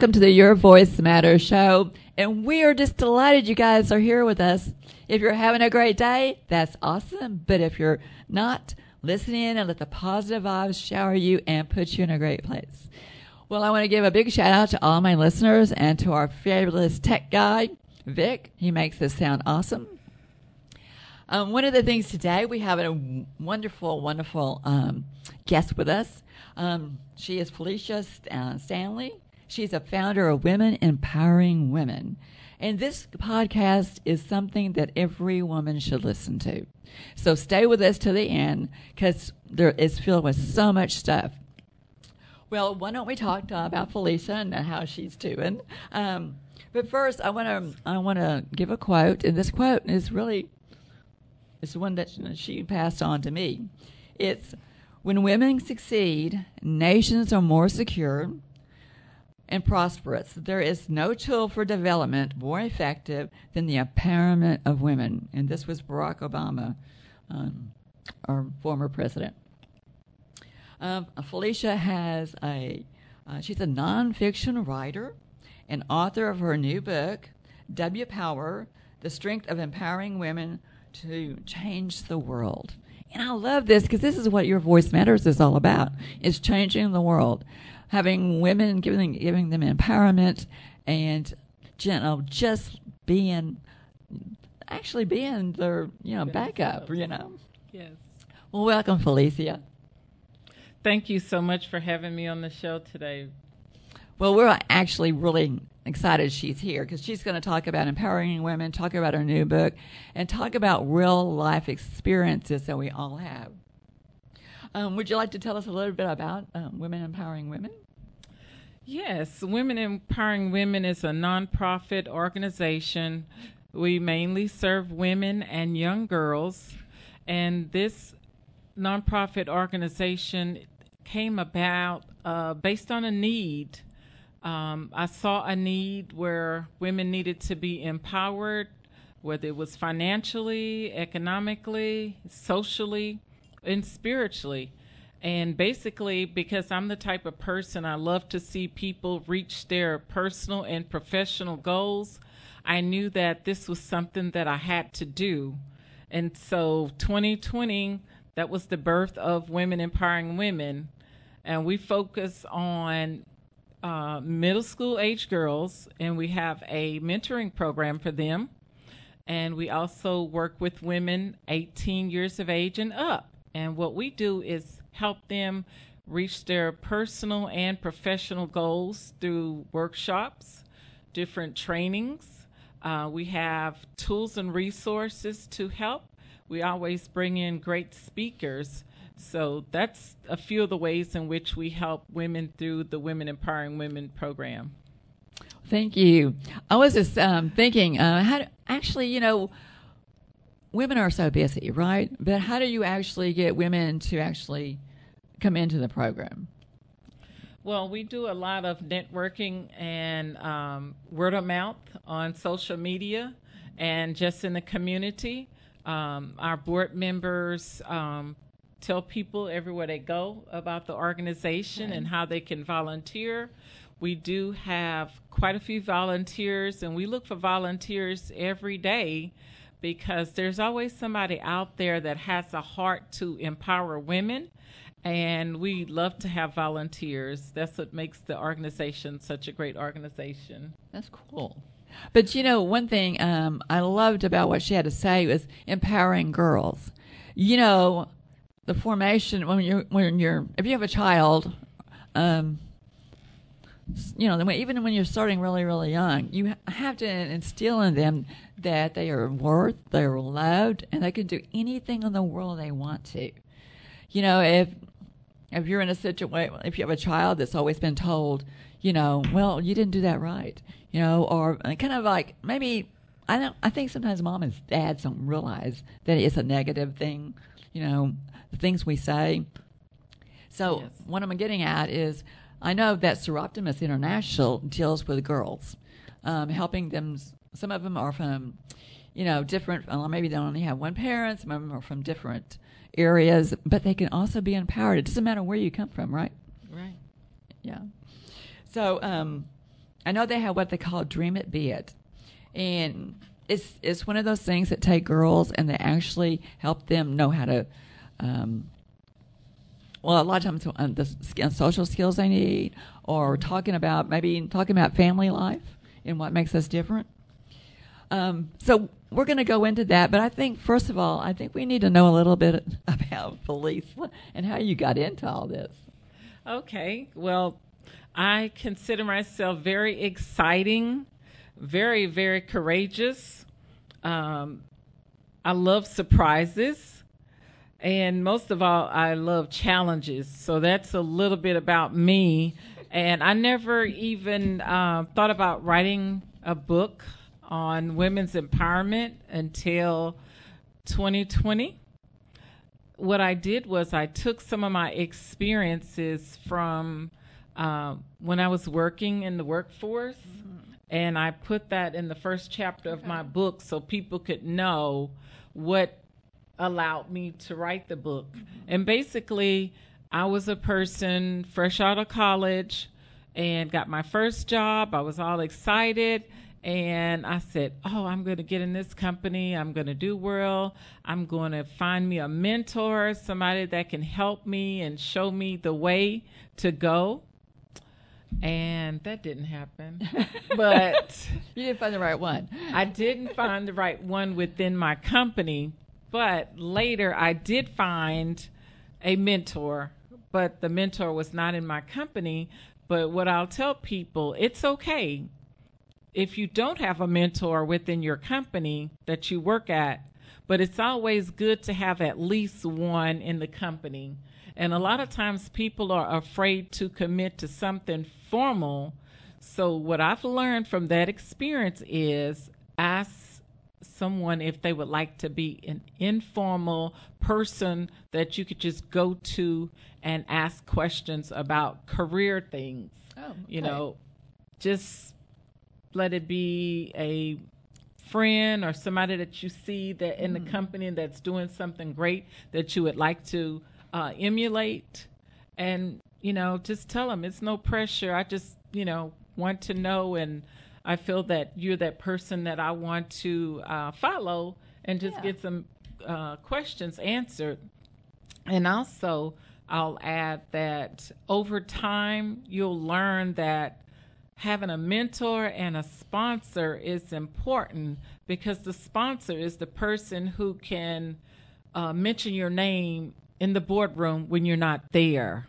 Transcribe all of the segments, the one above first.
Welcome to the Your Voice Matters show. And we are just delighted you guys are here with us. If you're having a great day, that's awesome. But if you're not, listen in and let the positive vibes shower you and put you in a great place. Well, I want to give a big shout out to all my listeners and to our fabulous tech guy, Vic. He makes this sound awesome. Um, one of the things today, we have a wonderful, wonderful um, guest with us. Um, she is Felicia uh, Stanley. She's a founder of Women Empowering Women. And this podcast is something that every woman should listen to. So stay with us to the end because there is filled with so much stuff. Well, why don't we talk about Felicia and how she's doing? Um, but first, I want to I want to give a quote, and this quote is really it's one that she passed on to me. It's when women succeed, nations are more secure, and prosperous. There is no tool for development more effective than the empowerment of women. And this was Barack Obama, um, our former president. Um, Felicia has a, uh, she's a nonfiction writer and author of her new book, W Power The Strength of Empowering Women to Change the World. And I love this because this is what Your Voice Matters is all about, is changing the world having women, giving giving them empowerment, and you know, just being actually being their you know backup. You know. Yes. Well, welcome, Felicia. Thank you so much for having me on the show today. Well, we're actually really excited she's here because she's going to talk about empowering women, talk about her new book, and talk about real life experiences that we all have. Um, would you like to tell us a little bit about um, Women Empowering Women? Yes, Women Empowering Women is a nonprofit organization. We mainly serve women and young girls, and this nonprofit organization came about uh, based on a need. Um, I saw a need where women needed to be empowered, whether it was financially, economically, socially and spiritually. And basically, because I'm the type of person I love to see people reach their personal and professional goals, I knew that this was something that I had to do. And so 2020, that was the birth of Women Empowering Women. And we focus on uh, middle school age girls, and we have a mentoring program for them. And we also work with women 18 years of age and up. And what we do is help them reach their personal and professional goals through workshops, different trainings. Uh, we have tools and resources to help. We always bring in great speakers. So that's a few of the ways in which we help women through the Women Empowering Women program. Thank you. I was just um, thinking, uh, how actually, you know, women are so busy, right? But how do you actually get women to actually come into the program? Well, we do a lot of networking and um, word of mouth on social media and just in the community. Um, our board members um, tell people everywhere they go about the organization and how they can volunteer. We do have quite a few volunteers, and we look for volunteers every day because there's always somebody out there that has a heart to empower women and we love to have volunteers. That's what makes the organization such a great organization. That's cool. But you know, one thing um, I loved about what she had to say was empowering girls. You know, the formation when you're when you're if you have a child, um, you know, even when you're starting really, really young, you have to instill in them that they are worth, they're loved, and they can do anything in the world they want to. You know, if if you're in a situation, if you have a child that's always been told, you know, well, you didn't do that right, you know, or kind of like maybe I don't. I think sometimes mom and dads don't realize that it's a negative thing. You know, the things we say. So yes. what I'm getting at is I know that Soroptimist International deals with girls, um, helping them. Some of them are from, you know, different. Well, maybe they only have one parent. Some of them are from different areas, but they can also be empowered. It doesn't matter where you come from, right? Right. Yeah. So, um, I know they have what they call Dream It Be It, and it's it's one of those things that take girls and they actually help them know how to. Um, well, a lot of times uh, the social skills they need, or talking about maybe talking about family life and what makes us different. Um, so we're going to go into that, but I think first of all, I think we need to know a little bit about Felicia and how you got into all this. Okay, well, I consider myself very exciting, very very courageous. Um, I love surprises. And most of all, I love challenges. So that's a little bit about me. And I never even uh, thought about writing a book on women's empowerment until 2020. What I did was I took some of my experiences from uh, when I was working in the workforce, mm-hmm. and I put that in the first chapter of my book so people could know what allowed me to write the book. And basically, I was a person fresh out of college and got my first job. I was all excited. And I said, Oh, I'm going to get in this company. I'm going to do well. I'm going to find me a mentor, somebody that can help me and show me the way to go. And that didn't happen. but you didn't find the right one. I didn't find the right one within my company. But later I did find a mentor, but the mentor was not in my company. But what I'll tell people, it's okay if you don't have a mentor within your company that you work at, but it's always good to have at least one in the company. And a lot of times people are afraid to commit to something formal. So, what I've learned from that experience is ask someone if they would like to be an informal person that you could just go to and ask questions about career things. Oh, okay. You know, just let it be a friend or somebody that you see that in mm. the company that's doing something great that you would like to uh, emulate and you know just tell them it's no pressure i just you know want to know and I feel that you're that person that I want to uh, follow and just yeah. get some uh, questions answered. And also, I'll add that over time, you'll learn that having a mentor and a sponsor is important because the sponsor is the person who can uh, mention your name in the boardroom when you're not there.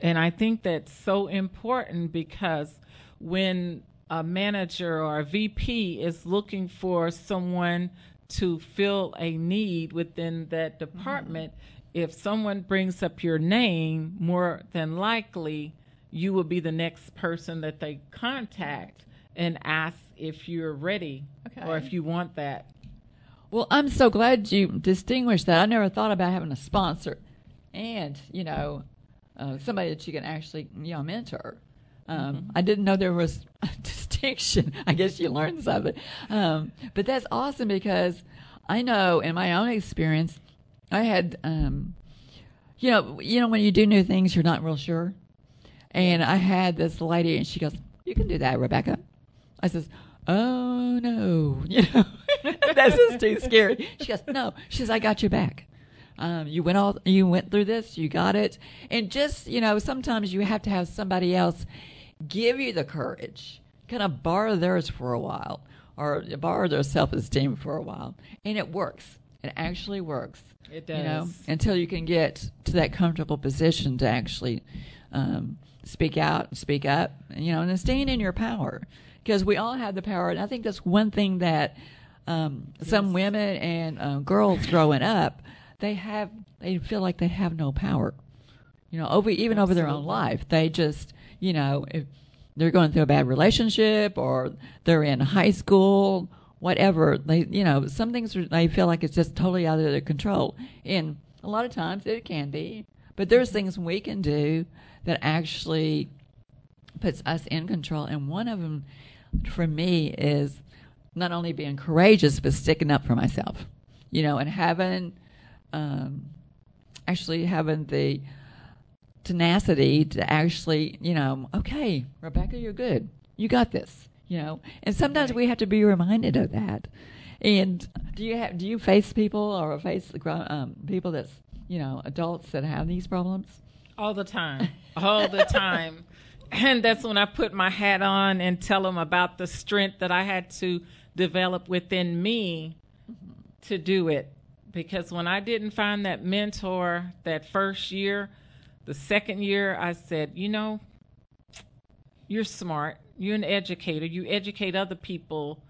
And I think that's so important because when a manager or a VP is looking for someone to fill a need within that department, mm-hmm. if someone brings up your name, more than likely you will be the next person that they contact and ask if you're ready okay. or if you want that. Well, I'm so glad you distinguished that. I never thought about having a sponsor and, you know, uh, somebody that you can actually, you know, mentor. Um, mm-hmm. I didn't know there was I guess you learned something. Um, but that's awesome because I know in my own experience, I had, um, you know, you know when you do new things, you're not real sure. And I had this lady, and she goes, "You can do that, Rebecca." I says, "Oh no, you know, that's just too scary." She goes, "No," she says, "I got your back." Um, you went all you went through this, you got it, and just you know, sometimes you have to have somebody else give you the courage, kind of borrow theirs for a while or borrow their self esteem for a while. And it works. It actually works. It does. You know, until you can get to that comfortable position to actually um, speak out, speak up, you know, and staying in your power. Because we all have the power. And I think that's one thing that um, yes. some women and uh, girls growing up, they have, they feel like they have no power. You know, over even Absolutely. over their own life, they just you know, if they're going through a bad relationship or they're in high school, whatever, they, you know, some things are, they feel like it's just totally out of their control. And a lot of times it can be, but there's things we can do that actually puts us in control. And one of them for me is not only being courageous, but sticking up for myself, you know, and having, um, actually having the, tenacity to actually, you know, okay, Rebecca, you're good. You got this. You know, and sometimes Right. we have to be reminded of that. And do you have do you face people or face the um, people that's you know adults that have these problems? All the time. All the time. And that's when I put my hat on and tell them about the strength that I had to develop within me to do it. Because when I didn't find that mentor that first year, the second year, I said, you know, you're smart. You're an educator. You educate other people.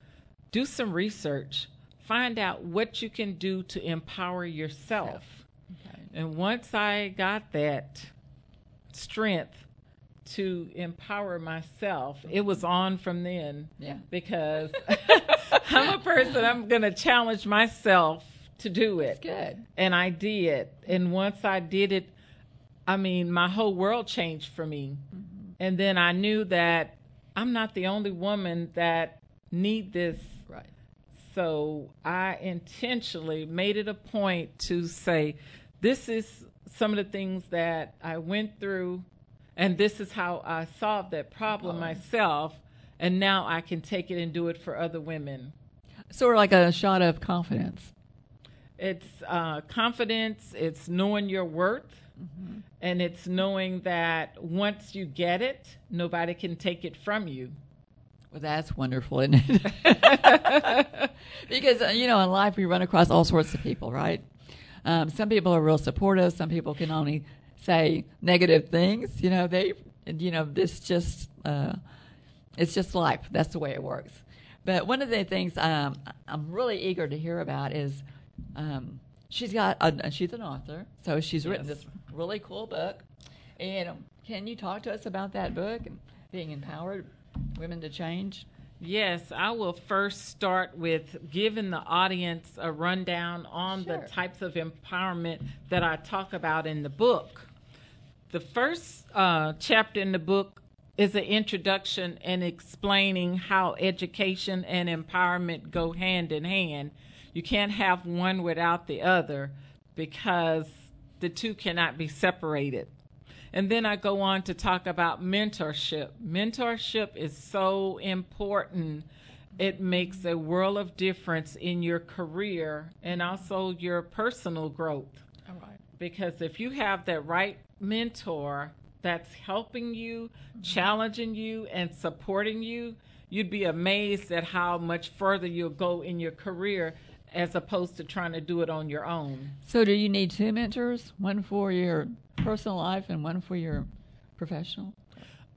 Do some research. Find out what you can do to empower yourself. Okay. And once I got that strength to empower myself, it was on from then Yeah. because I'm a person, I'm going to challenge myself to do it. good. And I did. And once I did it, I mean, my whole world changed for me. And then I knew that I'm not the only woman that need this Right. so I intentionally made it a point to say, this is some of the things that I went through, and this is how I solved that problem Oh. myself, and now I can take it and do it for other women. Sort of like a shot of confidence. It's uh, confidence, it's knowing your worth, and it's knowing that once you get it, nobody can take it from you. Well, that's wonderful, isn't it? because uh, you know, in life we run across all sorts of people, right? Um, some people are real supportive. Some people can only say negative things. You know, they, you know, this just, uh, it's just life. That's the way it works. But one of the things um, I'm really eager to hear about is um, she's got, a, she's an author, so she's written this really cool book. And can you talk to us about that book and being empowered, women to change? Yes, I will first start with giving the audience a rundown on Sure. the types of empowerment that I talk about in the book. The first uh, chapter in the book is an introduction and explaining how education and empowerment go hand in hand. You can't have one without the other because the two cannot be separated. And then I go on to talk about mentorship. Mentorship is so important. It makes a world of difference in your career and also your personal growth. All right. Because if you have that right mentor that's helping you, challenging you, and supporting you, you'd be amazed at how much further you'll go in your career as opposed to trying to do it on your own. So, do you need two mentors? One for your personal life and one for your professional?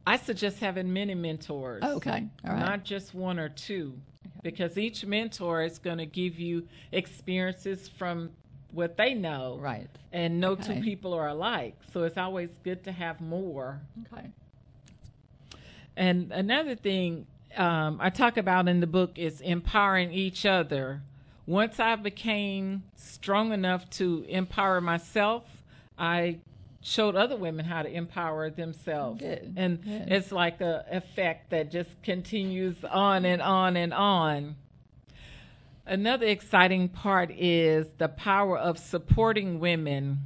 I suggest having many mentors. Oh, okay. All right. Not just one or two. Because each mentor is going to give you experiences from what they know. right. And no Okay. two people are alike. So it's always good to have more. Okay. And another thing um, I talk about in the book is empowering each other. Once I became strong enough to empower myself, I showed other women how to empower themselves. Good, And good. it's like a effect that just continues on and on and on. Another exciting part is the power of supporting women.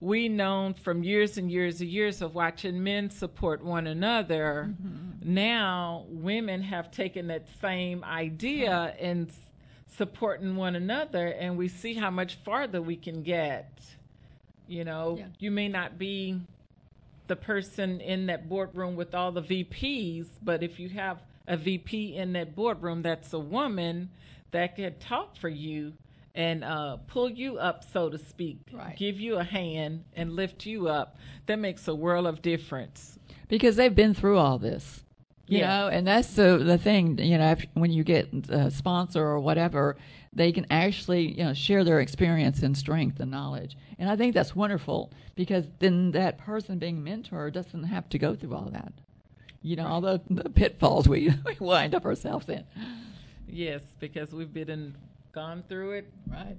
We known from years and years and years of watching men support one another. Mm-hmm. Now women have taken that same idea and supporting one another, and we see how much farther we can get. You know, Yeah. you may not be the person in that boardroom with all the VPs, but if you have a VP in that boardroom that's a woman that could talk for you and uh, pull you up, so to speak, Right. give you a hand and lift you up, that makes a world of difference. Because they've been through all this. You Yeah. know, and that's the the thing. You know, if, when you get a sponsor or whatever, they can actually you know share their experience and strength and knowledge. And I think that's wonderful because then that person being mentor doesn't have to go through all that. You know, all the, the pitfalls we, we wind up ourselves in. Yes, because we've been in, gone through it. Right.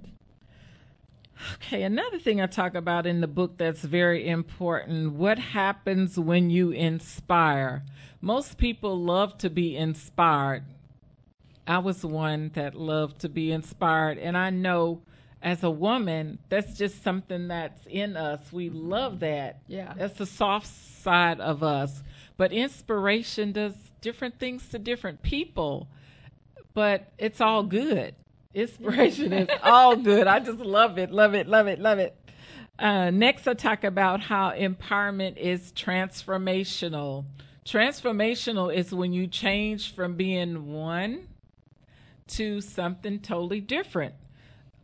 Okay, another thing I talk about in the book that's very important what happens when you inspire? Most people love to be inspired. I was one that loved to be inspired, and I know as a woman, that's just something that's in us. We love that. Yeah. That's the soft side of us. But inspiration does different things to different people, but it's all good. Inspiration is all good. I just love it, love it, love it, love it. Uh, next, I talk about how empowerment is transformational. Transformational is when you change from being one to something totally different.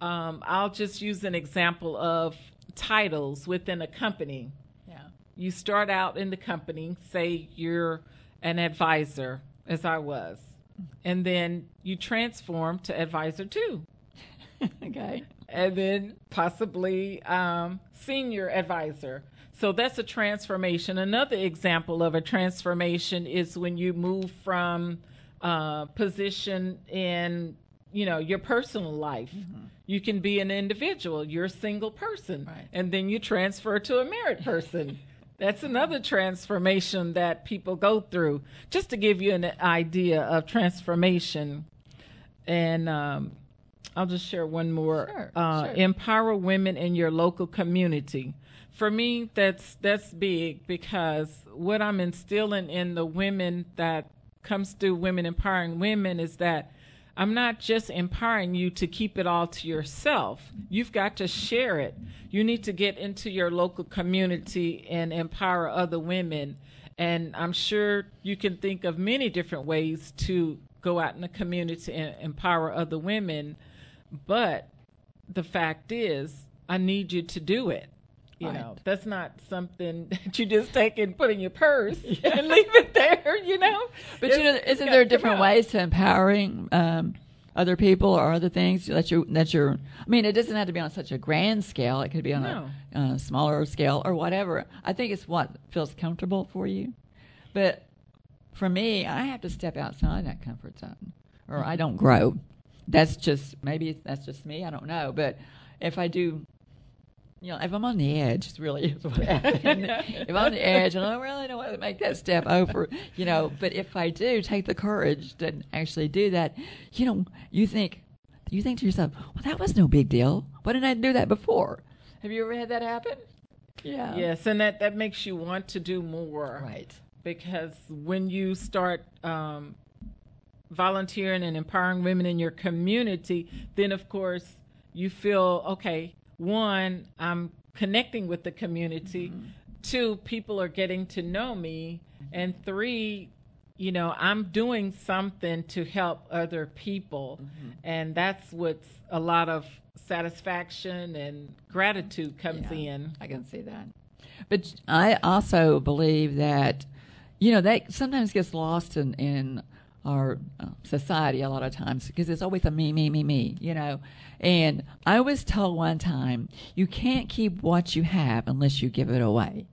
Um, I'll just use an example of titles within a company. Yeah. You start out in the company, say you're an advisor, as I was, and then you transform to advisor two. okay. And then possibly um, senior advisor. So that's a transformation. Another example of a transformation is when you move from uh, position in you know your personal life. Mm-hmm. You can be an individual. You're a single person, right. and then you transfer to a married person. That's another transformation that people go through. Just to give you an idea of transformation, and um, I'll just share one more. Sure, uh, sure. Empower women in your local community. For me, that's that's big because what I'm instilling in the women that comes through Women Empowering Women is that I'm not just empowering you to keep it all to yourself. You've got to share it. You need to get into your local community and empower other women. And I'm sure you can think of many different ways to go out in the community and empower other women. But the fact is, I need you to do it. You Right. know, that's not something that you just take and put in your purse and leave it there, you know? But you know, It's- it's isn't there different ways to empowering um, other people or other things that you that you're? I mean, it doesn't have to be on such a grand scale. It could be on No. a, uh smaller scale or whatever. I think it's what feels comfortable for you. But for me, I have to step outside that comfort zone, or I don't grow. That's just maybe that's just me. I don't know. But if I do. You know, if I'm on the edge, it's really is what happened. if I'm on the edge and I really don't want to make that step over, you know, but if I do take the courage to actually do that, you know, you think, you think to yourself, well, that was no big deal. Why didn't I do that before? Have you ever had that happen? Yeah. Yes, and that, that makes you want to do more. Right. Because when you start um, volunteering and empowering women in your community, then of course you feel okay. One, I'm connecting with the community. Mm-hmm. Two, people are getting to know me. And three, you know, I'm doing something to help other people. Mm-hmm. And that's what's a lot of satisfaction and gratitude comes Yeah. in. I can see that. But I also believe that, you know, that sometimes gets lost in, in our uh, society a lot of times because it's always a me, me, me, me, you know. And I was told one time, you can't keep what you have unless you give it away.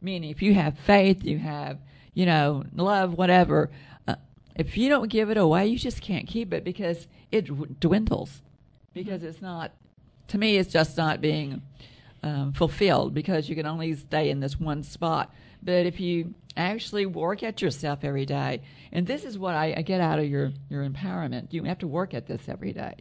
Meaning, if you have faith, you have, you know, love, whatever. Uh, if you don't give it away, you just can't keep it because it dwindles. Because it's not, to me, it's just not being um, fulfilled because you can only stay in this one spot. But if you actually work at yourself every day, and this is what I, I get out of your, your empowerment, you have to work at this every day.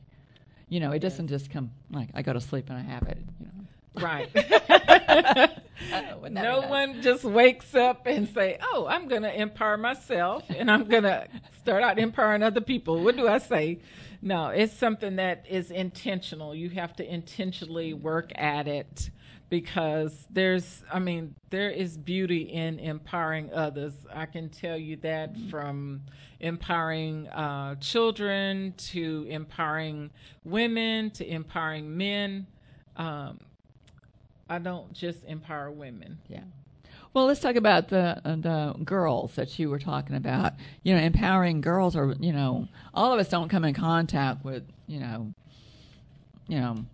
You know, it doesn't just come like I go to sleep and I have it. You know, Right. no one just wakes up and say, "Oh, I'm going to empower myself and I'm going to start out empowering other people." What do I say? No, it's something that is intentional. You have to intentionally work at it because there's I mean, there is beauty in empowering others. I can tell you that from empowering uh, children to empowering women to empowering men. Um, I don't just empower women. Yeah. Well, let's talk about the uh, the girls that you were talking about. You know, empowering girls, or you know, all of us don't come in contact with you know, you know,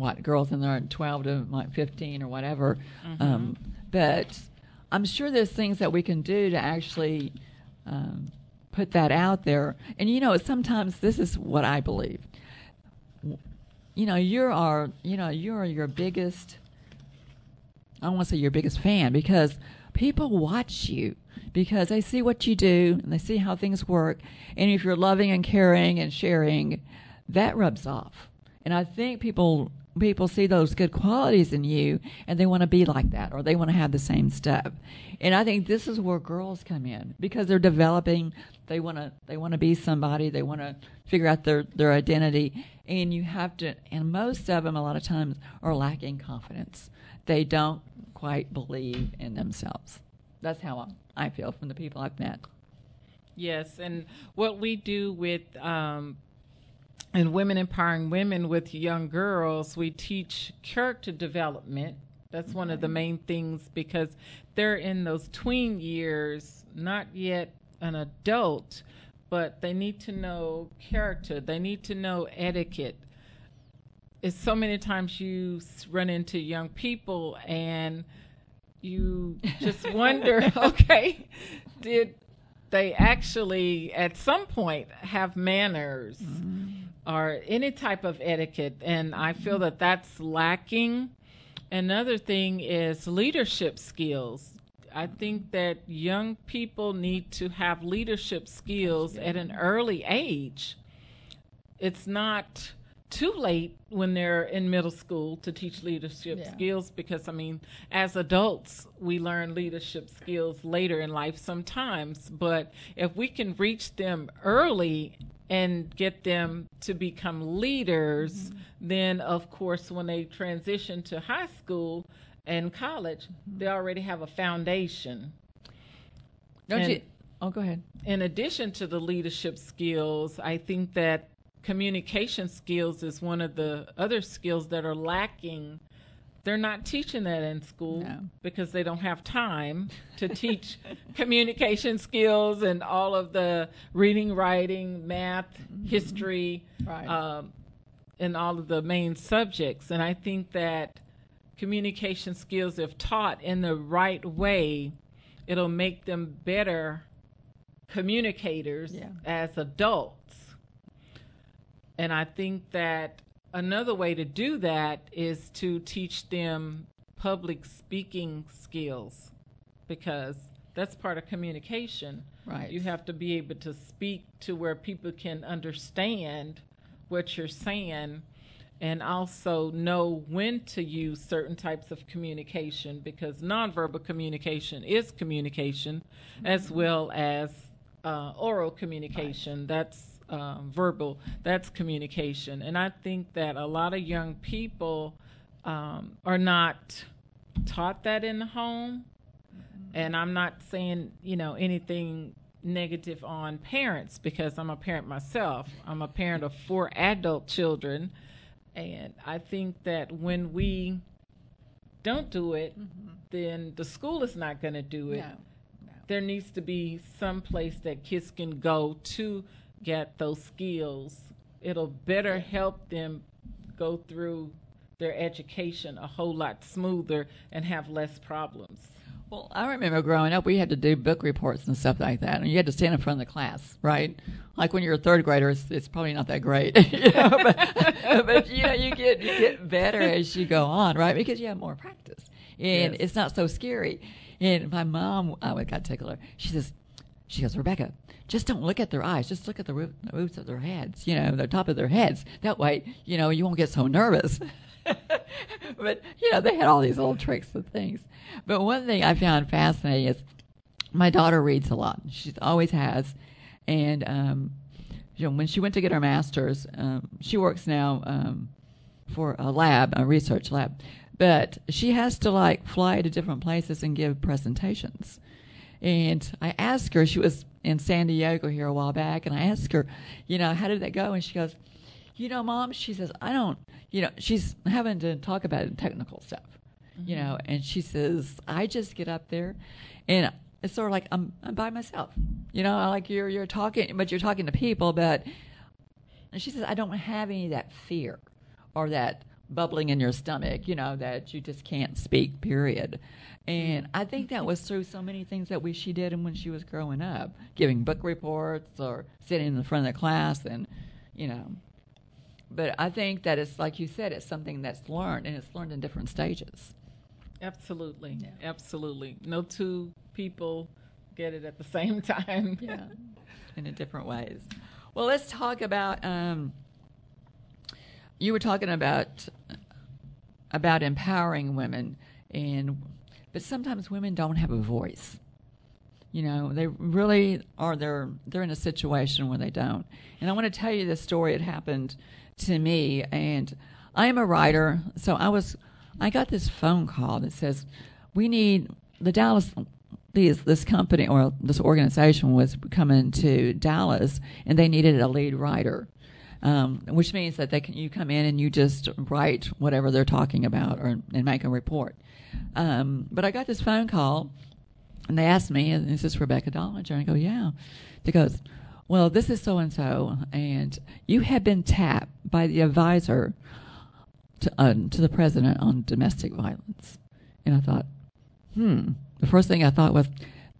what girls in their twelve to like fifteen or whatever. Um, but I'm sure there's things that we can do to actually um, put that out there. And you know, sometimes this is what I believe. You know, you're our, you know, you're your biggest I don't want to say your biggest fan because people watch you because they see what you do and they see how things work. And if you're loving and caring and sharing, that rubs off. And I think people people see those good qualities in you and they want to be like that or they want to have the same stuff. And I think this is where girls come in because they're developing. They want to they want to be somebody. They want to figure out their their identity. And you have to. And most of them, a lot of times, are lacking confidence. They don't quite believe in themselves. That's how I feel from the people I've met. Yes, and what we do with um, and women empowering women with young girls, we teach character development. That's one of the main things because they're in those tween years, not yet an adult, but they need to know character. They need to know etiquette. It's so many times you run into young people and you just wonder, okay, did they actually at some point have manners? Mm-hmm or any type of etiquette. And I feel that that's lacking. Another thing is leadership skills. I think that young people need to have leadership skills at an early age. It's not too late when they're in middle school to teach leadership yeah. skills because I mean, as adults, we learn leadership skills later in life sometimes. But if we can reach them early and get them to become leaders, mm-hmm. then of course, when they transition to high school and college, mm-hmm. they already have a foundation. Don't and you? Oh, go ahead. In addition to the leadership skills, I think that communication skills is one of the other skills that are lacking they're not teaching that in school no. because they don't have time to teach communication skills and all of the reading, writing, math, mm-hmm. history, right. um, and all of the main subjects. And I think that communication skills, if taught in the right way, it'll make them better communicators yeah. as adults. And I think that another way to do that is to teach them public speaking skills because that's part of communication. Right. You have to be able to speak to where people can understand what you're saying and also know when to use certain types of communication because nonverbal communication is communication mm-hmm. as well as uh, oral communication. Right. That's uh, verbal, that's communication. And I think that a lot of young people um, are not taught that in the home. Mm-hmm. And I'm not saying, you know, anything negative on parents because I'm a parent myself. I'm a parent of four adult children. And I think that when we don't do it, mm-hmm. then the school is not going to do it. No, no. There needs to be some place that kids can go to get those skills, it'll better help them go through their education a whole lot smoother and have less problems. Well, I remember growing up, we had to do book reports and stuff like that, and you had to stand in front of the class, right? Like when you're a third grader, it's, it's probably not that great, you know, but, but you know, you get you get better as you go on, right? Because you have more practice, and yes. it's not so scary. And my mom, I would got tickler. She says, she goes, Rebecca, just don't look at their eyes. Just look at the, roof, the roofs of their heads, you know, the top of their heads. That way, you know, you won't get so nervous. but, you know, they had all these little tricks and things. But one thing I found fascinating is my daughter reads a lot. She always has. And, um, you know, when she went to get her master's, um, she works now um, for a lab, a research lab. But she has to, like, fly to different places and give presentations. And I asked her, she was in San Diego here a while back, and I asked her, you know, how did that go? And she goes, you know, mom, she says, I don't, you know, she's having to talk about technical stuff, mm-hmm. you know, and she says, I just get up there and it's sort of like I'm, I'm by myself, you know, like you're, you're talking, but you're talking to people, but and she says, I don't have any of that fear or that bubbling in your stomach, you know, that you just can't speak, period. And I think that was through so many things that we she did and when she was growing up, giving book reports or sitting in the front of the class and you know. But I think that it's like you said, it's something that's learned and it's learned in different stages. Absolutely. Yeah. Absolutely. No two people get it at the same time. yeah. In different ways. Well, let's talk about um, you were talking about about empowering women, and but sometimes women don't have a voice. You know, they really are. They're they're in a situation where they don't. And I want to tell you this story. It happened to me, and I am a writer, so I was. I got this phone call that says, "We need the Dallas these this company or this organization was coming to Dallas and they needed a lead writer, um, which means that they can you come in and you just write whatever they're talking about or and make a report. Um, but I got this phone call and they asked me, "Is this Rebecca Dollinger?" And I go, "Yeah." It goes, "Well, this is so and so, and you have been tapped by the advisor to uh, to the president on domestic violence." And I thought, hmm the first thing I thought was,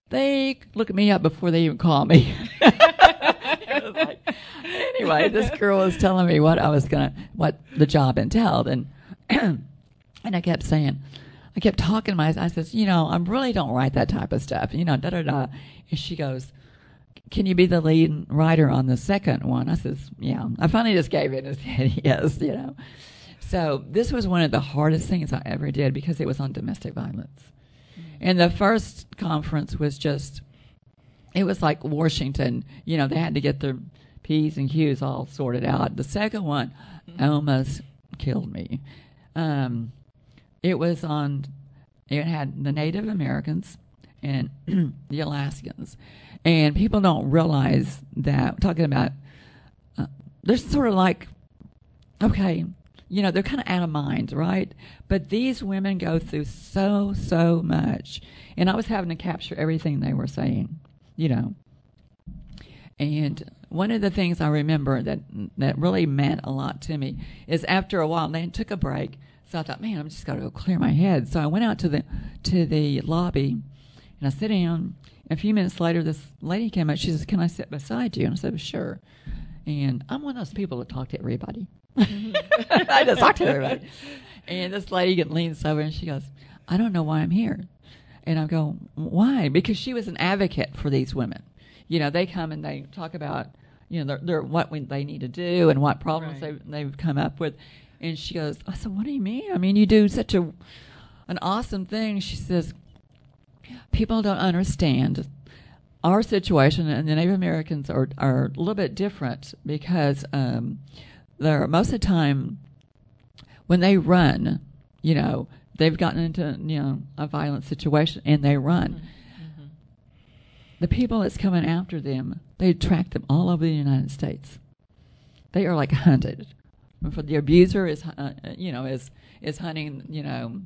they look me up before they even call me. like, anyway, this girl was telling me what I was gonna, what the job entailed, and and I kept saying, I kept talking to myself. I says, you know, I really don't write that type of stuff, you know, da da da. And she goes, can you be the lead writer on the second one? I says, yeah. I finally just gave in and said yes, you know. So this was one of the hardest things I ever did because it was on domestic violence. And the first conference was just, it was like Washington. You know, they had to get their P's and Q's all sorted out. The second one almost killed me. Um, it was on, it had the Native Americans and the Alaskans. And people don't realize that, talking about, uh, they're sort of like, okay, you know, they're kind of out of mind, right? But these women go through so, so much. And I was having to capture everything they were saying, you know. And one of the things I remember that that really meant a lot to me is after a while they took a break. So I thought, man, I'm just got to go clear my head. So I went out to the to the lobby and I sit down. A few minutes later, this lady came up. She says, "Can I sit beside you?" And I said, "Sure." And I'm one of those people that talk to everybody. Mm-hmm. I just talk to everybody. And this lady gets leans over and she goes, I don't know why I'm here. And I go, why? Because she was an advocate for these women. You know, they come and they talk about, you know, they're, what they need to do and what problems right. they, they've come up with. And she goes, I said, what do you mean? I mean, you do such a an awesome thing. She says, people don't understand our situation, and the Native Americans are are a little bit different because um, they're most of the time when they run, you know, they've gotten into you know a violent situation and they run. Mm-hmm. mm-hmm. The people that's coming after them, they track them all over the United States. They are like hunted. For the abuser is, uh, you know, is is hunting, you know,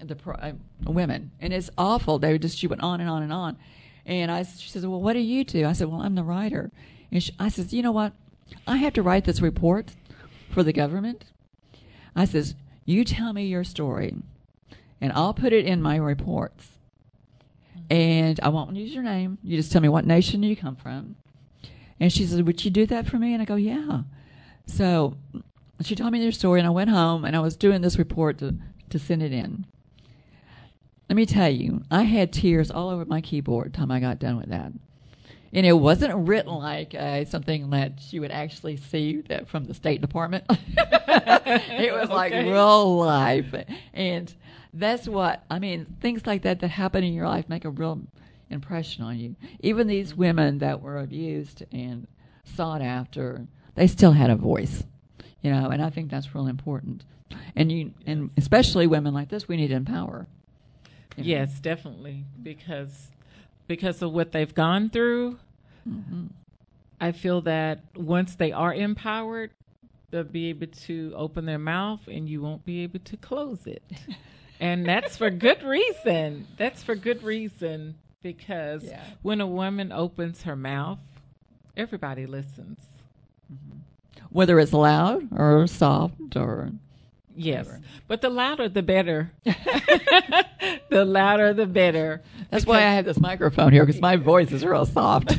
the uh, women, and it's awful. They just she went on and on and on, and I she says, well, what do you do? I said, well, I'm the writer, and she, I says, you know what? I have to write this report for the government. I says, you tell me your story, and I'll put it in my reports. And I won't use your name. You just tell me what nation you come from. And she said, Would you do that for me? And I go, Yeah. So she told me their story, and I went home and I was doing this report to, to send it in. Let me tell you, I had tears all over my keyboard the time I got done with that and it wasn't written like uh, something that she would actually see that from the State Department. it was like real life, and that's what I mean. Things like that that happen in your life make a real impression on you. Even these women that were abused and sought after, they still had a voice, you know. And I think that's real important. And you, and especially women like this, we need to empower. You know? Yes, definitely, because because of what they've gone through. Mm-hmm. I feel that once they are empowered, they'll be able to open their mouth and you won't be able to close it. and that's for good reason. That's for good reason because yeah. when a woman opens her mouth, everybody listens. Mm-hmm. Whether it's loud or soft or Yes, whatever. but the louder the better. the louder the better. That's why I have this microphone here because my voice is real soft.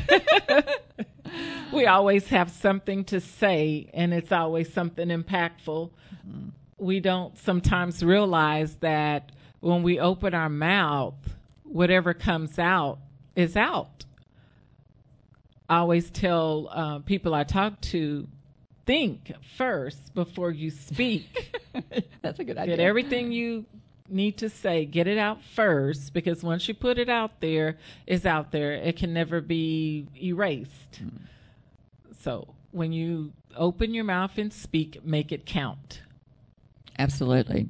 we always have something to say, and it's always something impactful. Mm-hmm. We don't sometimes realize that when we open our mouth, whatever comes out is out. I always tell uh, people I talk to think first before you speak. That's a good idea. Get everything you need to say, get it out first, because once you put it out there, it's out there. It can never be erased. Hmm. So when you open your mouth and speak, make it count. Absolutely.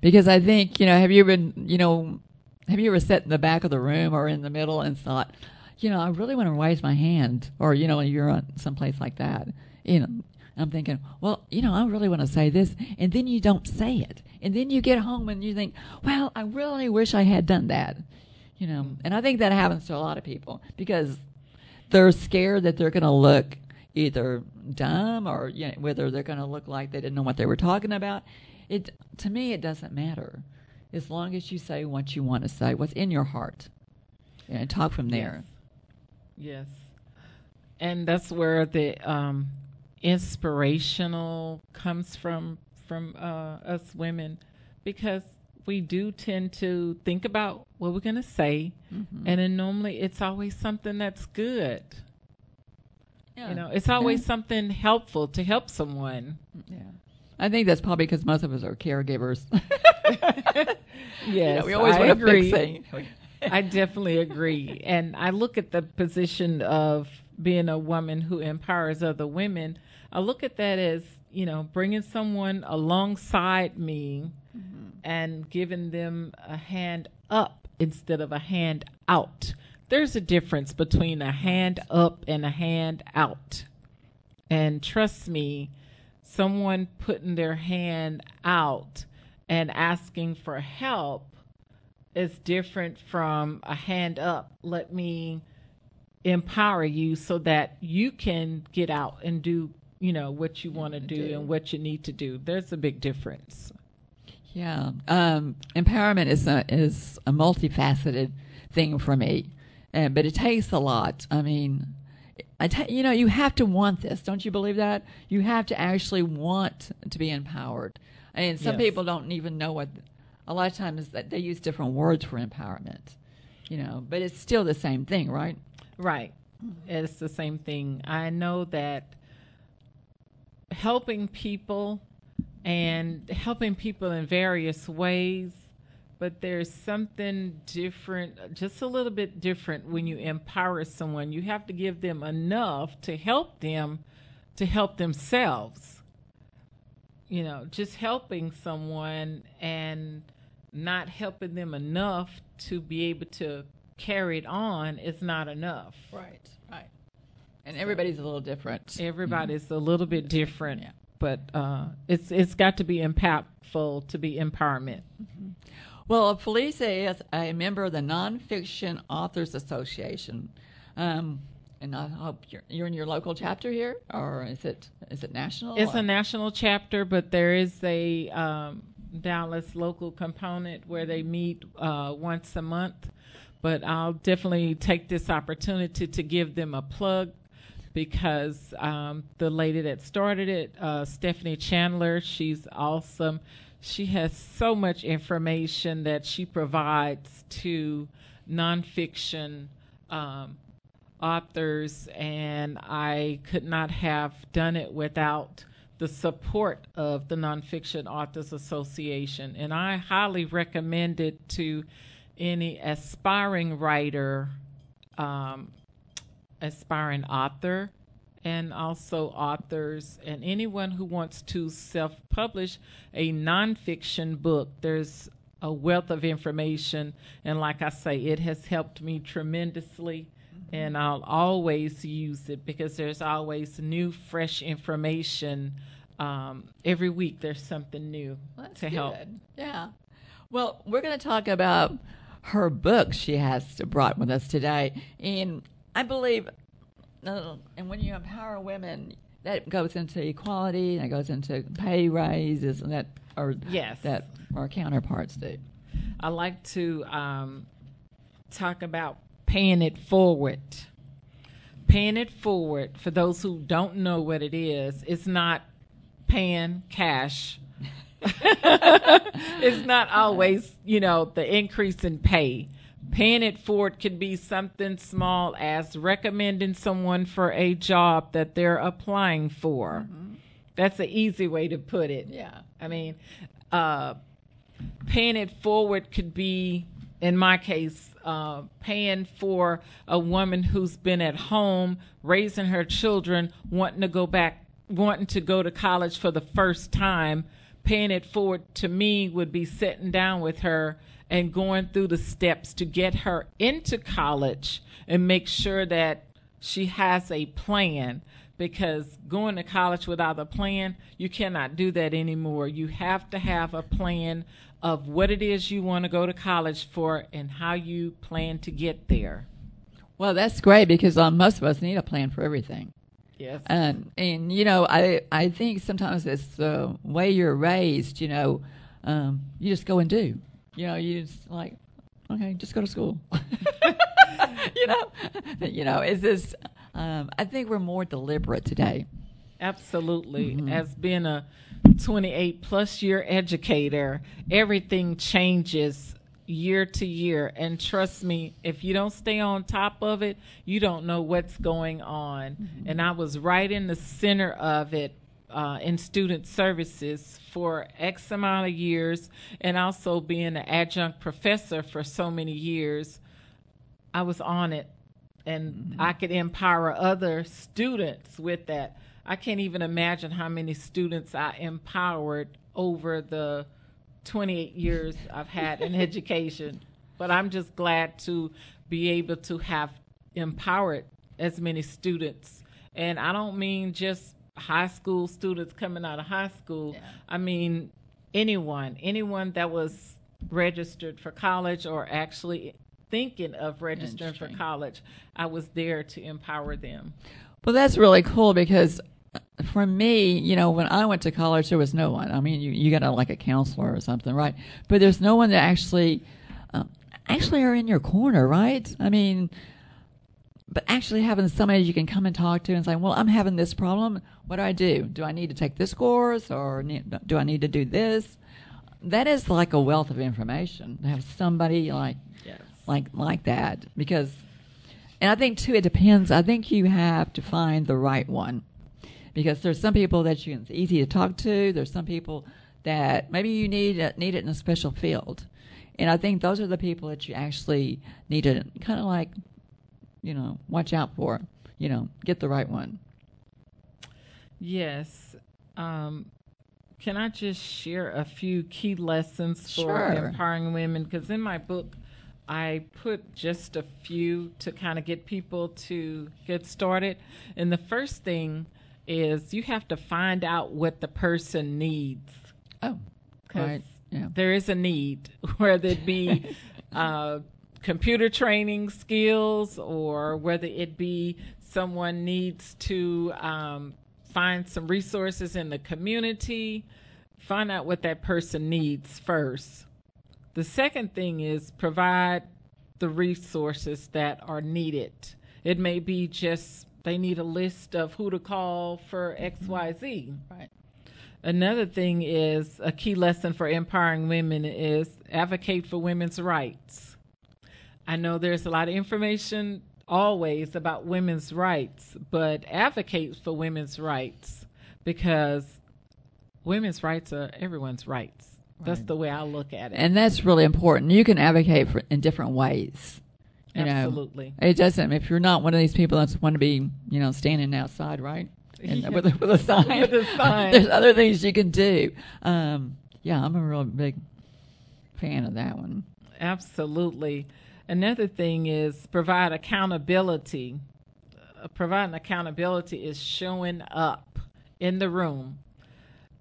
Because I think, you know, have you been, you know, have you ever sat in the back of the room or in the middle and thought, you know, I really want to raise my hand, or you know, you're on someplace like that, you know, I'm thinking, well, you know, I really want to say this, and then you don't say it, and then you get home and you think, well, I really wish I had done that, you know, and I think that happens to a lot of people because they're scared that they're going to look either dumb or you know, whether they're going to look like they didn't know what they were talking about. It to me, it doesn't matter as long as you say what you want to say, what's in your heart, and talk from there. Yes. And that's where the um, inspirational comes from from uh, us women, because we do tend to think about what we're going to say, Mm-hmm. and then normally it's always something that's good. Yeah. You know, it's always Yeah. something helpful to help someone. Yeah. I think that's probably because most of us are caregivers. Yes, You know, we always I want to agree. fix things. I definitely agree. And I look at the position of being a woman who empowers other women. I look at that as, you know, bringing someone alongside me mm-hmm. and giving them a hand up instead of a hand out. There's a difference between a hand up and a hand out. And trust me, someone putting their hand out and asking for help is different from a hand up. Let me empower you so that you can get out and do, you know, what you want to do do. and what you need to do. There's a big difference. Yeah, um, empowerment is a is a multifaceted thing for me, uh, but it takes a lot. I mean, I ta- you know you have to want this, don't you believe that? You have to actually want to be empowered. and some Yes. people don't even know what. A lot of times that they use different words for empowerment, you know, but it's still the same thing, right? Right. It's the same thing. I know that helping people and helping people in various ways, but there's something different, just a little bit different when you empower someone. You have to give them enough to help them to help themselves. You know, just helping someone and not helping them enough to be able to carry it on is not enough. Right, right. And everybody's a little different. Everybody's a little bit different, Yeah. but uh, it's it's got to be impactful to be empowerment. Well, Felicia is a member of the Nonfiction Authors Association, um, and I hope you're, you're in your local chapter here, or is it is it national? It's or- a national chapter, but there is a um, Dallas local component where they meet uh, once a month. But I'll definitely take this opportunity to give them a plug because um, the lady that started it, uh, Stephanie Chandler, she's awesome. She has so much information that she provides to nonfiction um, authors, and I could not have done it without the support of the Nonfiction Authors Association. And I highly recommend it to any aspiring writer, um, aspiring author, and also authors, and anyone who wants to self publish a nonfiction book. There's a wealth of information, and like I say, it has helped me tremendously. And I'll always use it because there's always new, fresh information. Um, every week, there's something new to help. Yeah. Well, we're going to talk about her book she has brought with us today, and I believe, uh, and when you empower women, that goes into equality, that goes into pay raises, and that or Yes. that our counterparts do. I like to um, talk about paying it forward. Paying it forward, for those who don't know what it is, it's not paying cash. it's not always, you know, the increase in pay. Paying it forward could be something small as recommending someone for a job that they're applying for. That's an easy way to put it. Yeah. I mean, uh, paying it forward could be, in my case, uh, paying for a woman who's been at home raising her children, wanting to go back, wanting to go to college for the first time. Paying it forward to me would be sitting down with her and going through the steps to get her into college and make sure that she has a plan because going to college without a plan, you cannot do that anymore. You have to have a plan of what it is you want to go to college for and how you plan to get there. Well, that's great because um, most of us need a plan for everything. Yes. And and you know, I I think sometimes it's the way you're raised. You know, um, you just go and do. You know, you just like, okay, just go to school. you know, you know, is this? Um, I think we're more deliberate today. Absolutely. Mm-hmm. As being a 28 plus year educator, everything changes year to year. And trust me, if you don't stay on top of it, you don't know what's going on. Mm-hmm. And I was right in the center of it uh, in student services for X amount of years, and also being an adjunct professor for so many years. I was on it and mm-hmm. I could empower other students with that. I can't even imagine how many students I empowered over the 28 years I've had in education. But I'm just glad to be able to have empowered as many students. And I don't mean just high school students coming out of high school. Yeah. I mean anyone, anyone that was registered for college or actually thinking of registering for college, I was there to empower them. Well, that's really cool because for me, you know, when I went to college, there was no one. I mean, you, you got a, like a counselor or something, right? But there's no one that actually, um, actually are in your corner, right? I mean, but actually having somebody you can come and talk to and say, well, I'm having this problem. What do I do? Do I need to take this course or do I need to do this? That is like a wealth of information to have somebody like yes like like that because and I think too it depends. I think you have to find the right one because there's some people that you it's easy to talk to. There's some people that maybe you need uh, need it in a special field, and I think those are the people that you actually need to kind of like, you know, watch out for. You know, get the right one. Yes. Um, can I just share a few key lessons for sure. empowering women? Because in my book, I put just a few to kind of get people to get started. And the first thing is you have to find out what the person needs. Oh, right. Yeah. There is a need, whether it be uh, computer training skills or whether it be someone needs to um, find some resources in the community. Find out what that person needs first the second thing is provide the resources that are needed. It may be just they need a list of who to call for XYZ. Right. Another thing is a key lesson for empowering women is advocate for women's rights. I know there's a lot of information always about women's rights, but advocate for women's rights because women's rights are everyone's rights. That's the way I look at it. And that's really important. You can advocate for in different ways. You Absolutely. Know, it doesn't. If you're not one of these people that's want to be, you know, standing outside, right? And, yeah. with, a, with a sign. with a sign. There's other things you can do. Um, yeah, I'm a real big fan of that one. Absolutely. Another thing is provide accountability. Uh, providing accountability is showing up in the room.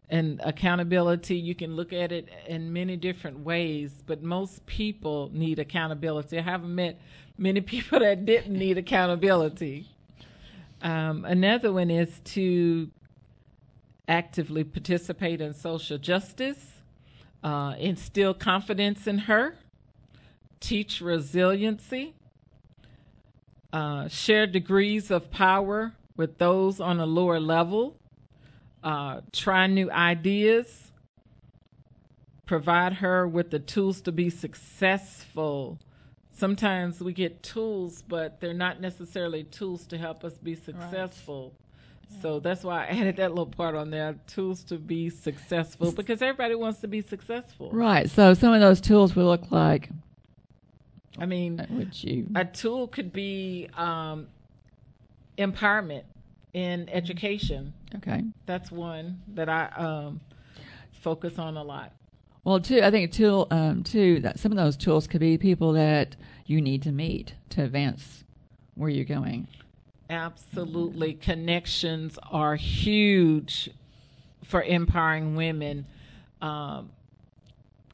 And accountability you can look at it in many different ways but most people need accountability. I haven't met many people that didn't need accountability. Um, another one is to actively participate in social justice uh, instill confidence in her teach resiliency uh, share degrees of power with those on a lower level uh, try new ideas, provide her with the tools to be successful. Sometimes we get tools, but they're not necessarily tools to help us be successful. Right. So that's why I added that little part on there tools to be successful because everybody wants to be successful. Right. So some of those tools will look like. I mean, would you? A tool could be um, empowerment in education. Okay. That's one that I um, focus on a lot. Well, too, I think tool um, too that some of those tools could be people that you need to meet to advance where you're going. Absolutely, mm-hmm. connections are huge for empowering women. Um,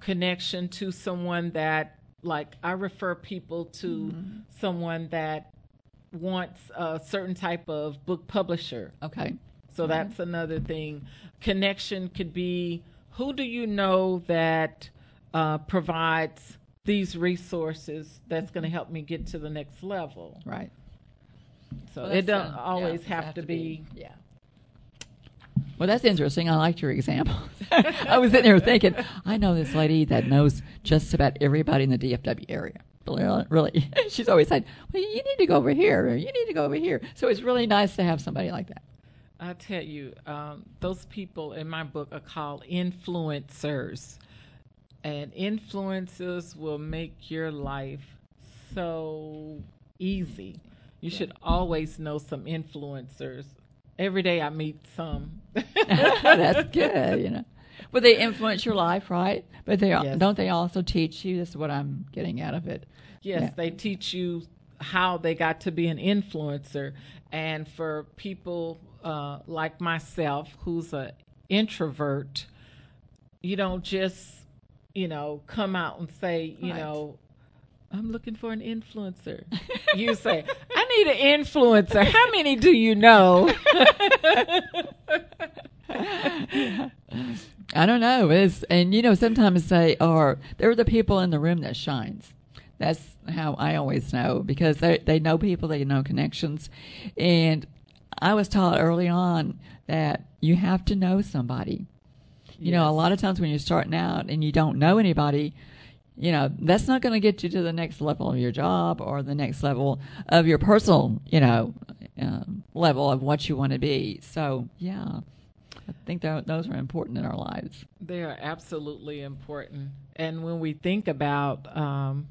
connection to someone that, like, I refer people to mm-hmm. someone that wants a certain type of book publisher. Okay. So mm-hmm. that's another thing. Connection could be who do you know that uh, provides these resources that's going to help me get to the next level? Right. So well, it doesn't always yeah, have, have, to, be, be. Yeah. Well, that's interesting. I liked your example. I was sitting there thinking, I know this lady that knows just about everybody in the DFW area. Really, she's always said, "Well, you need to go over here. Or, you need to go over here." So it's really nice to have somebody like that. I tell you, um, those people in my book are called influencers. And influencers will make your life so easy. You should always know some influencers. Every day I meet some. That's good, you know. But they influence your life, right? But they yes. don't they also teach you? This is what I'm getting out of it. Yes, yeah. they teach you how they got to be an influencer. And for people uh, like myself, who's an introvert, you don't just, you know, come out and say, you right. know, I'm looking for an influencer. you say, I need an influencer. How many do you know? I don't know. It's, and you know, sometimes they are they're the people in the room that shines. That's how I always know because they they know people, they know connections, and I was taught early on that you have to know somebody. You yes. know, a lot of times when you're starting out and you don't know anybody, you know, that's not going to get you to the next level of your job or the next level of your personal, you know, um, level of what you want to be. So, yeah, I think that those are important in our lives. They are absolutely important. And when we think about um,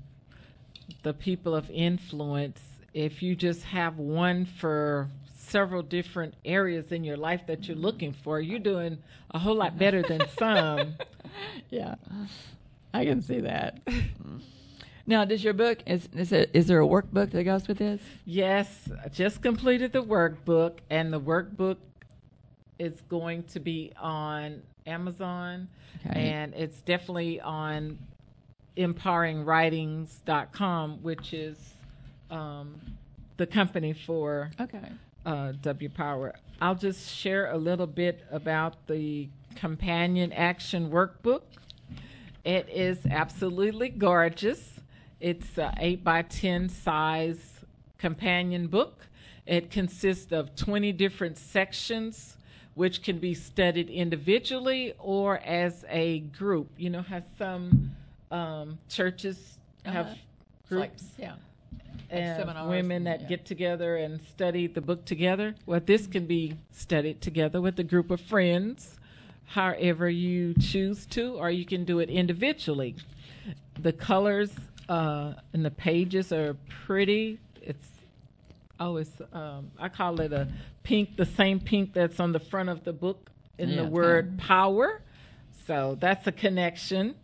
the people of influence, if you just have one for several different areas in your life that you're looking for, you're doing a whole lot better than some. yeah, I can see that. Now, does your book is is, it, is there a workbook that goes with this? Yes, I just completed the workbook, and the workbook is going to be on Amazon, okay. and it's definitely on empoweringwritings.com, which is um, the company for okay uh, W Power. I'll just share a little bit about the companion action workbook. It is absolutely gorgeous. It's an 8 by 10 size companion book. It consists of 20 different sections, which can be studied individually or as a group. You know how some um, churches have uh-huh. groups? Like, yeah and women that yeah. get together and study the book together. Well, this can be studied together with a group of friends, however you choose to, or you can do it individually. The colors uh, and the pages are pretty. It's always um, I call it a pink, the same pink that's on the front of the book in yeah, the word power. So that's a connection.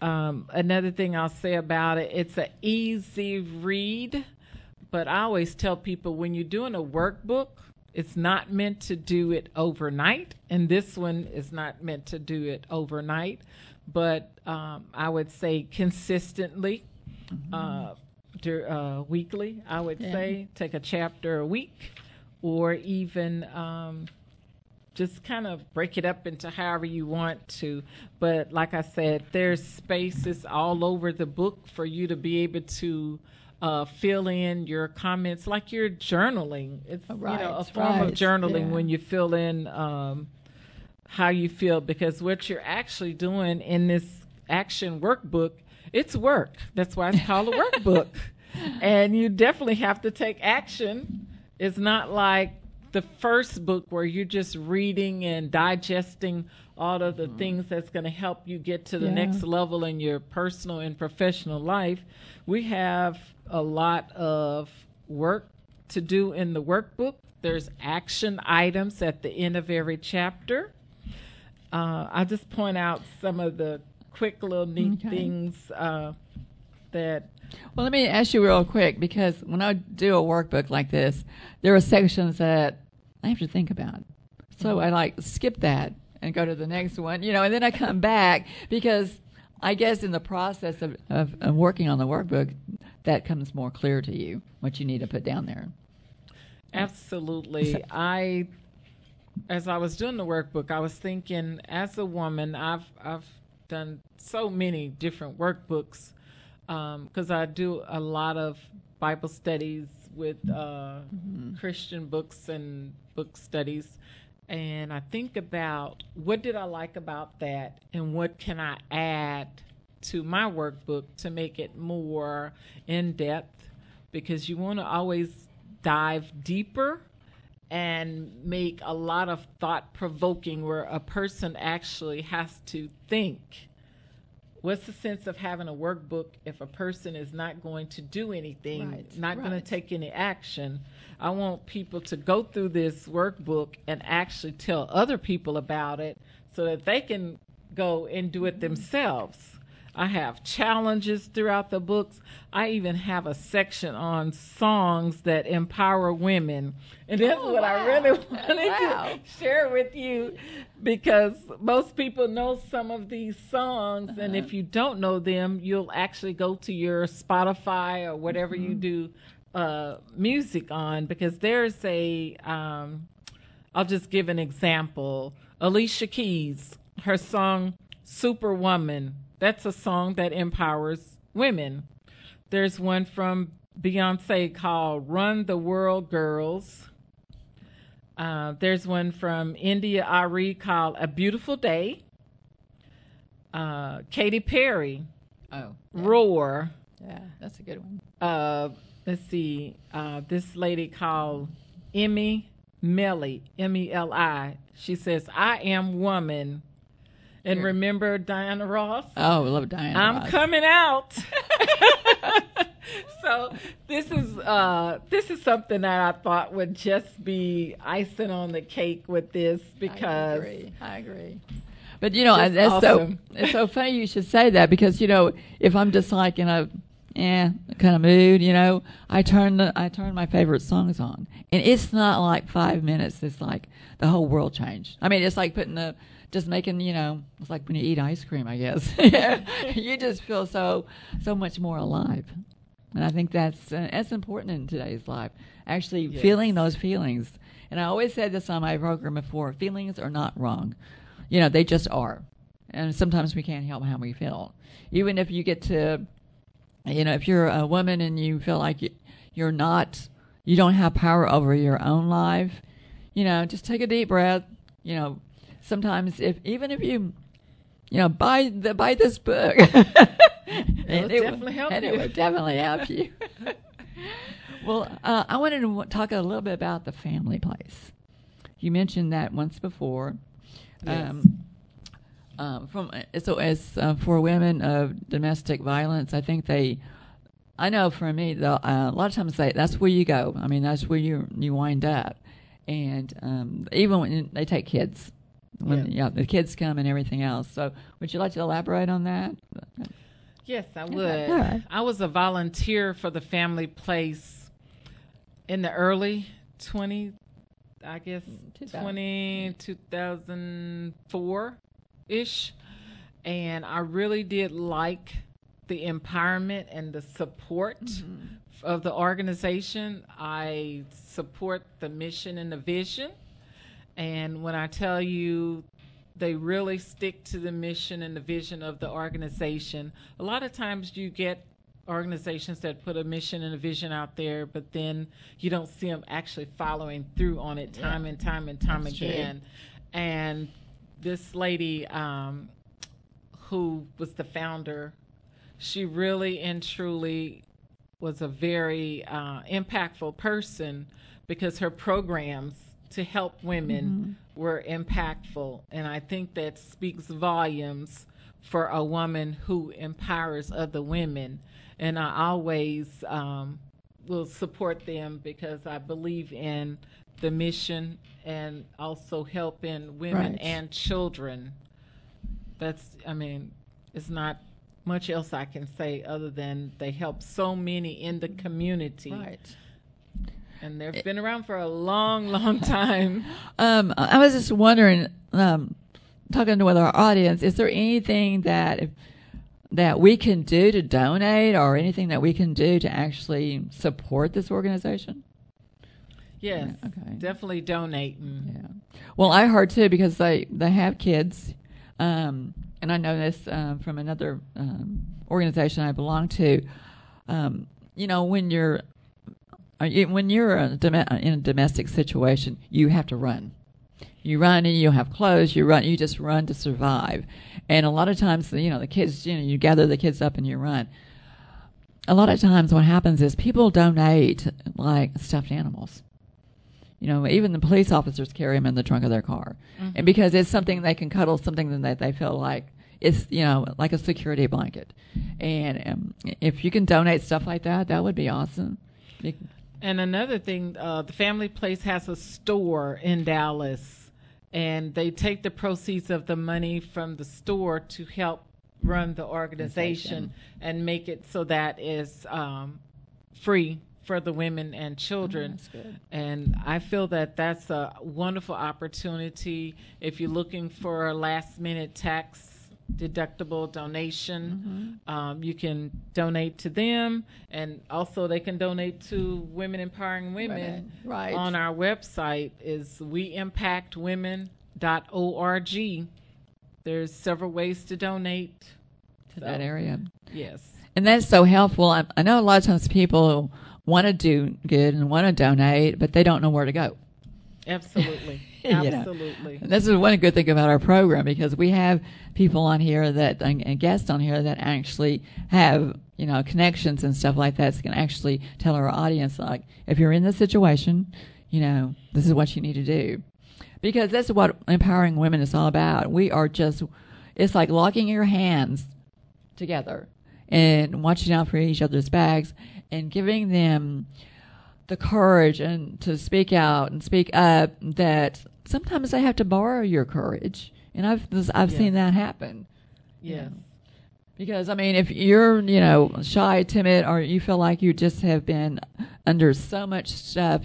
Um, another thing I'll say about it, it's an easy read, but I always tell people when you're doing a workbook, it's not meant to do it overnight, and this one is not meant to do it overnight, but um, I would say consistently, mm-hmm. uh, uh, weekly, I would yeah. say, take a chapter a week, or even um, just kind of break it up into however you want to. But like I said, there's spaces all over the book for you to be able to uh, fill in your comments like you're journaling. It's right, you know a form right. of journaling yeah. when you fill in um, how you feel because what you're actually doing in this action workbook, it's work. That's why it's called a workbook. and you definitely have to take action. It's not like the first book where you're just reading and digesting all of the mm-hmm. things that's going to help you get to the yeah. next level in your personal and professional life. We have a lot of work to do in the workbook. There's action items at the end of every chapter. Uh, I'll just point out some of the quick little neat okay. things uh, that. Well, let me ask you real quick because when I do a workbook like this, there are sections that I have to think about. So I like skip that and go to the next one, you know, and then I come back because I guess in the process of, of, of, working on the workbook, that comes more clear to you what you need to put down there. Absolutely. I, as I was doing the workbook, I was thinking, as a woman, I've I've done so many different workbooks because um, I do a lot of Bible studies with uh, mm-hmm. Christian books and book studies and I think about what did I like about that and what can I add to my workbook to make it more in depth because you want to always dive deeper and make a lot of thought provoking where a person actually has to think what's the sense of having a workbook if a person is not going to do anything, right, not right. going to take any action? I want people to go through this workbook and actually tell other people about it so that they can go and do it mm-hmm. themselves. I have challenges throughout the books. I even have a section on songs that empower women. And that's oh, what wow. I really wanted wow. to share with you because most people know some of these songs. Uh-huh. And if you don't know them, you'll actually go to your Spotify or whatever mm-hmm. you do uh, music on because there's a. Um, I'll just give an example. Alicia Keys, her song Superwoman that's a song that empowers women. There's one from Beyonce called Run the World Girls. Uh, there's one from India.Arie called A Beautiful Day. Uh, Katy Perry. Oh. Yeah. Roar. Yeah, that's a good one. Uh, let's see. Uh, this lady called Emmy Meli, M E L I. She says, I am woman and Here. remember Diana Ross? Oh, we love Diana. I'm Ross. coming out. so this is uh, this is something that I thought would just be icing on the cake with this because I agree. I agree. But you know, that's awesome. so it's so funny you should say that because you know if I'm just like in a eh kind of mood, you know, I turn the I turn my favorite songs on, and it's not like five minutes. It's like the whole world changed. I mean, it's like putting the just making you know it's like when you eat ice cream i guess. You just feel so so much more alive. And i think that's uh, that's important in today's life actually yes. feeling those feelings. And i always said this on my program before feelings are not wrong. You know they just are. And sometimes we can't help how we feel. Even if you get to you know if you're a woman and you feel like you're not you don't have power over your own life you know just take a deep breath you know sometimes if even if you you know buy the buy this book and it definitely help and you. it would definitely help you. Well uh, i wanted to talk a little bit about the family place. You mentioned that once before. Yes. um, um, from so as uh, for women of domestic violence i think they i know for me though uh, a lot of times they that's where you go. I mean that's where you you wind up. And um, even when they take kids when yeah. yeah. the kids come and everything else. So, would you like to elaborate on that? Yes, I would. Right. I was a volunteer for the family place in the early 20, I guess 20, 2004 ish. And I really did like the empowerment and the support mm-hmm. of the organization. I support the mission and the vision. And when I tell you they really stick to the mission and the vision of the organization, a lot of times you get organizations that put a mission and a vision out there, but then you don't see them actually following through on it time yeah. and time and time That's again. True. And this lady, um, who was the founder, she really and truly was a very uh, impactful person because her programs to help women were impactful. And I think that speaks volumes for a woman who empowers other women. And I always um, will support them because I believe in the mission and also helping women Right. and children. That's, I mean, it's not much else I can say other than they help so many in the community. Right. And they've been around for a long, long time. Um, I was just wondering, um, talking to with our audience, is there anything that that we can do to donate, or anything that we can do to actually support this organization? Yes, Yeah, okay. definitely donating. Yeah. Well, I heard too because they they have kids, um, and I know this um, from another um, organization I belong to. Um, you know, when you're uh, you- Uh, when you're a dom- uh, in a domestic situation, you have to run. You run and you don't have clothes. You run. You just run to survive. And a lot of times, you know, the kids. You know, you gather the kids up and you run. A lot of times, what happens is people donate like stuffed animals. You know, even the police officers carry them in the trunk of their car, and mm-hmm. because it's something they can cuddle, something that they feel like it's you know like a security blanket. And um, if you can donate stuff like that, that would be awesome. And another thing, uh, the Family Place has a store in Dallas, and they take the proceeds of the money from the store to help run the organization and make it so that is um, free for the women and children. that's good. And I feel that that's a wonderful opportunity if you're looking for a last minute tax deductible donation. Um, you can donate to them, and also they can donate to Women Empowering Women. Women, right. On our website is weimpactwomen.org. There's several ways to donate to that area. Yes. And that's so helpful. I, I know a lot of times people want to do good and want to donate, but they don't know where to go. Absolutely. You know. Absolutely. This is one good thing about our program because we have people on here that and and guests on here that actually have you know connections and stuff like that. So can actually tell our audience like if you're in this situation, you know this is what you need to do because that's what empowering women is all about. We are just it's like locking your hands together and watching out for each other's backs and giving them the courage and to speak out and speak up that sometimes they have to borrow your courage and i've i've Yeah. seen that happen Yes. because i mean if you're you know shy timid or you feel like you just have been under so much stuff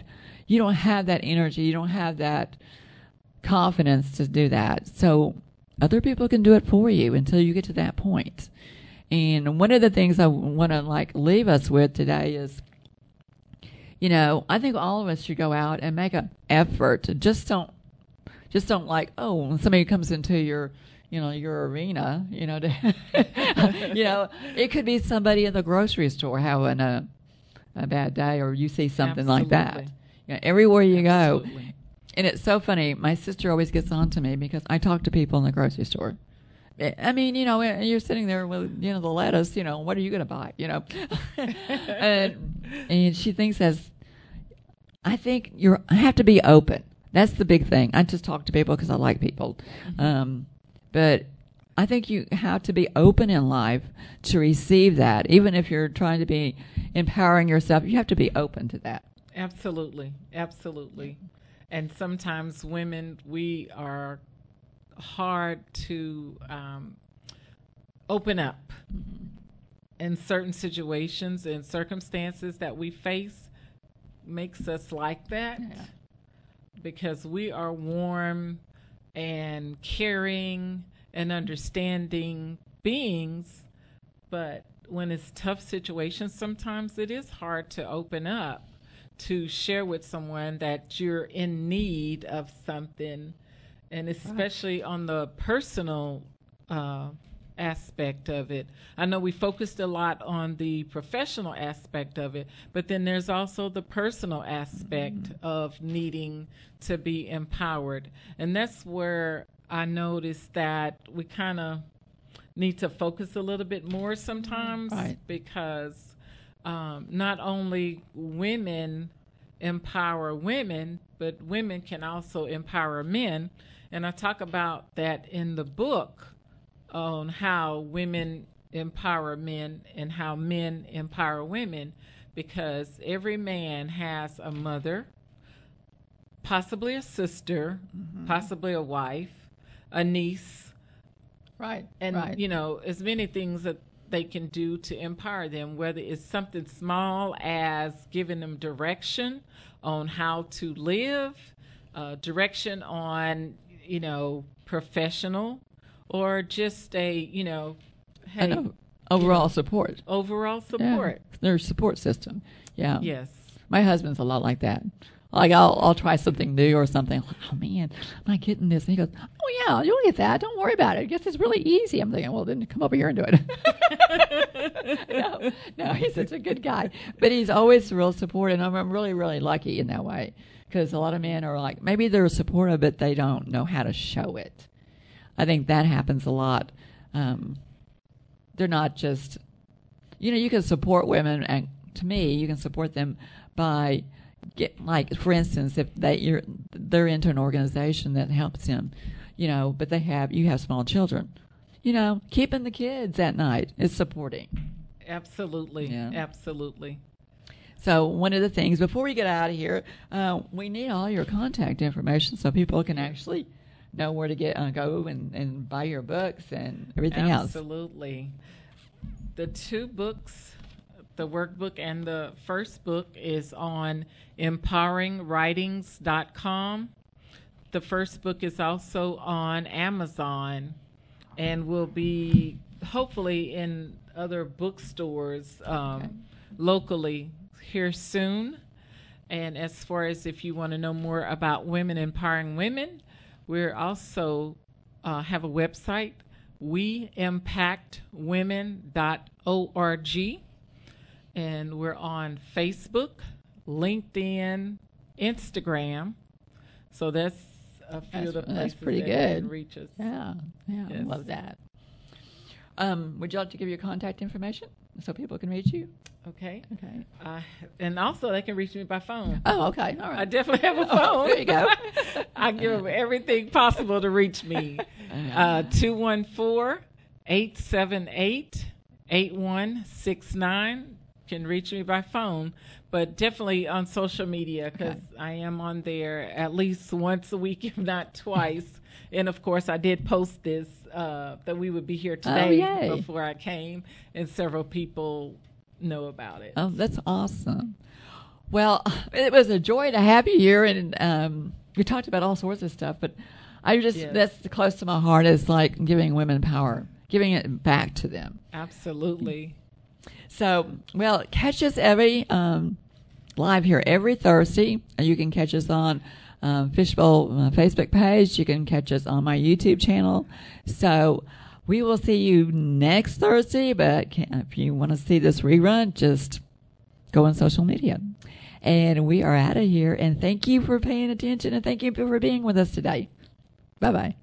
you don't have that energy you don't have that confidence to do that so other people can do it for you until you get to that point. point and one of the things i want to like leave us with today is you know, I think all of us should go out and make an effort. To just don't, just don't like, oh, when somebody comes into your, you know, your arena, you know, to, you know, it could be somebody in the grocery store having a, a bad day, or you see something like that. Absolutely. You know, everywhere you go, and it's so funny. My sister always gets on to me because I talk to people in the grocery store. I I mean, you know, eh, you're sitting there with you know the lettuce. You know, what are you going to buy? You know, and and she thinks as I think you're. I have to be open. That's the big thing. I just talk to people because I like people, um, but I think you have to be open in life to receive that. Even if you're trying to be empowering yourself, you have to be open to that. Absolutely, absolutely. And sometimes women, we are hard to um, open up in certain situations and circumstances that we face makes us like that Yeah. Because we are warm and caring and understanding beings but when it's tough situations sometimes it is hard to open up to share with someone that you're in need of something. And especially on the personal uh, aspect of it. I know we focused a lot on the professional aspect of it, but then there's also the personal aspect of needing to be empowered. And that's where I noticed that we kind of need to focus a little bit more sometimes Right. because um, not only women empower women, but women can also empower men. And I talk about that in the book on how women empower men and how men empower women because every man has a mother, possibly a sister, mm-hmm. possibly a wife, a niece. Right. And, right. you know, as many things that they can do to empower them, whether it's something small as giving them direction on how to live, uh, direction on, you know, professional, or just a, you know, hey, know. overall support. Overall support. Yeah. Their support system. Yeah. Yes. My husband's a lot like that. Like I'll I'll try something new or something. Like, oh man, I'm not getting this. And he goes, Oh yeah, you'll get that. Don't worry about it. I guess it's really easy. I'm thinking, well then come over here and do it. no, no, he's such a good guy. But he's always real supportive and I'm really, really lucky in that way. Because a lot of men are like maybe they're supportive but they don't know how to show it. I think that happens a lot. Um, they're not just you know, you can support women and to me you can support them by get like for instance if they you're they're into an organization that helps them you know but they have you have small children you know keeping the kids at night is supporting absolutely yeah. absolutely so one of the things before we get out of here uh, we need all your contact information so people can actually know where to get uh, go and, and buy your books and everything absolutely. else absolutely the two books the workbook and the first book is on empoweringwritings.com. The first book is also on Amazon and will be hopefully in other bookstores um, okay. locally here soon. And as far as if you want to know more about women empowering women, we're also uh, have a website, weimpactwomen.org and we're on Facebook, LinkedIn, Instagram. So that's a few that's, of the places that's pretty that good. reach us. Yeah, yeah, yes. Love that. Um, would you like to give your contact information so people can reach you? Okay. Okay. Uh, and also, they can reach me by phone. Oh, okay. All right. I definitely have a phone. Oh, there you go. I give them everything possible to reach me. Uh, 214 878 8169 can reach me by phone, but definitely on social media because okay. I am on there at least once a week, if not twice. And of course, I did post this uh, that we would be here oh, today oh, before I came, and several people know about it. Oh, that's awesome. Well, it was a joy to have you here, and um, we talked about all sorts of stuff, but I just yes. that's close to my heart is like giving women power, giving it back to them. Absolutely. So, well, catch us every um, live here every Thursday. You can catch us on um, Fishbowl uh, Facebook page. You can catch us on my YouTube channel. So, we will see you next Thursday. But if you want to see this rerun, just go on social media. And we are out of here. And thank you for paying attention and thank you for being with us today. Bye bye.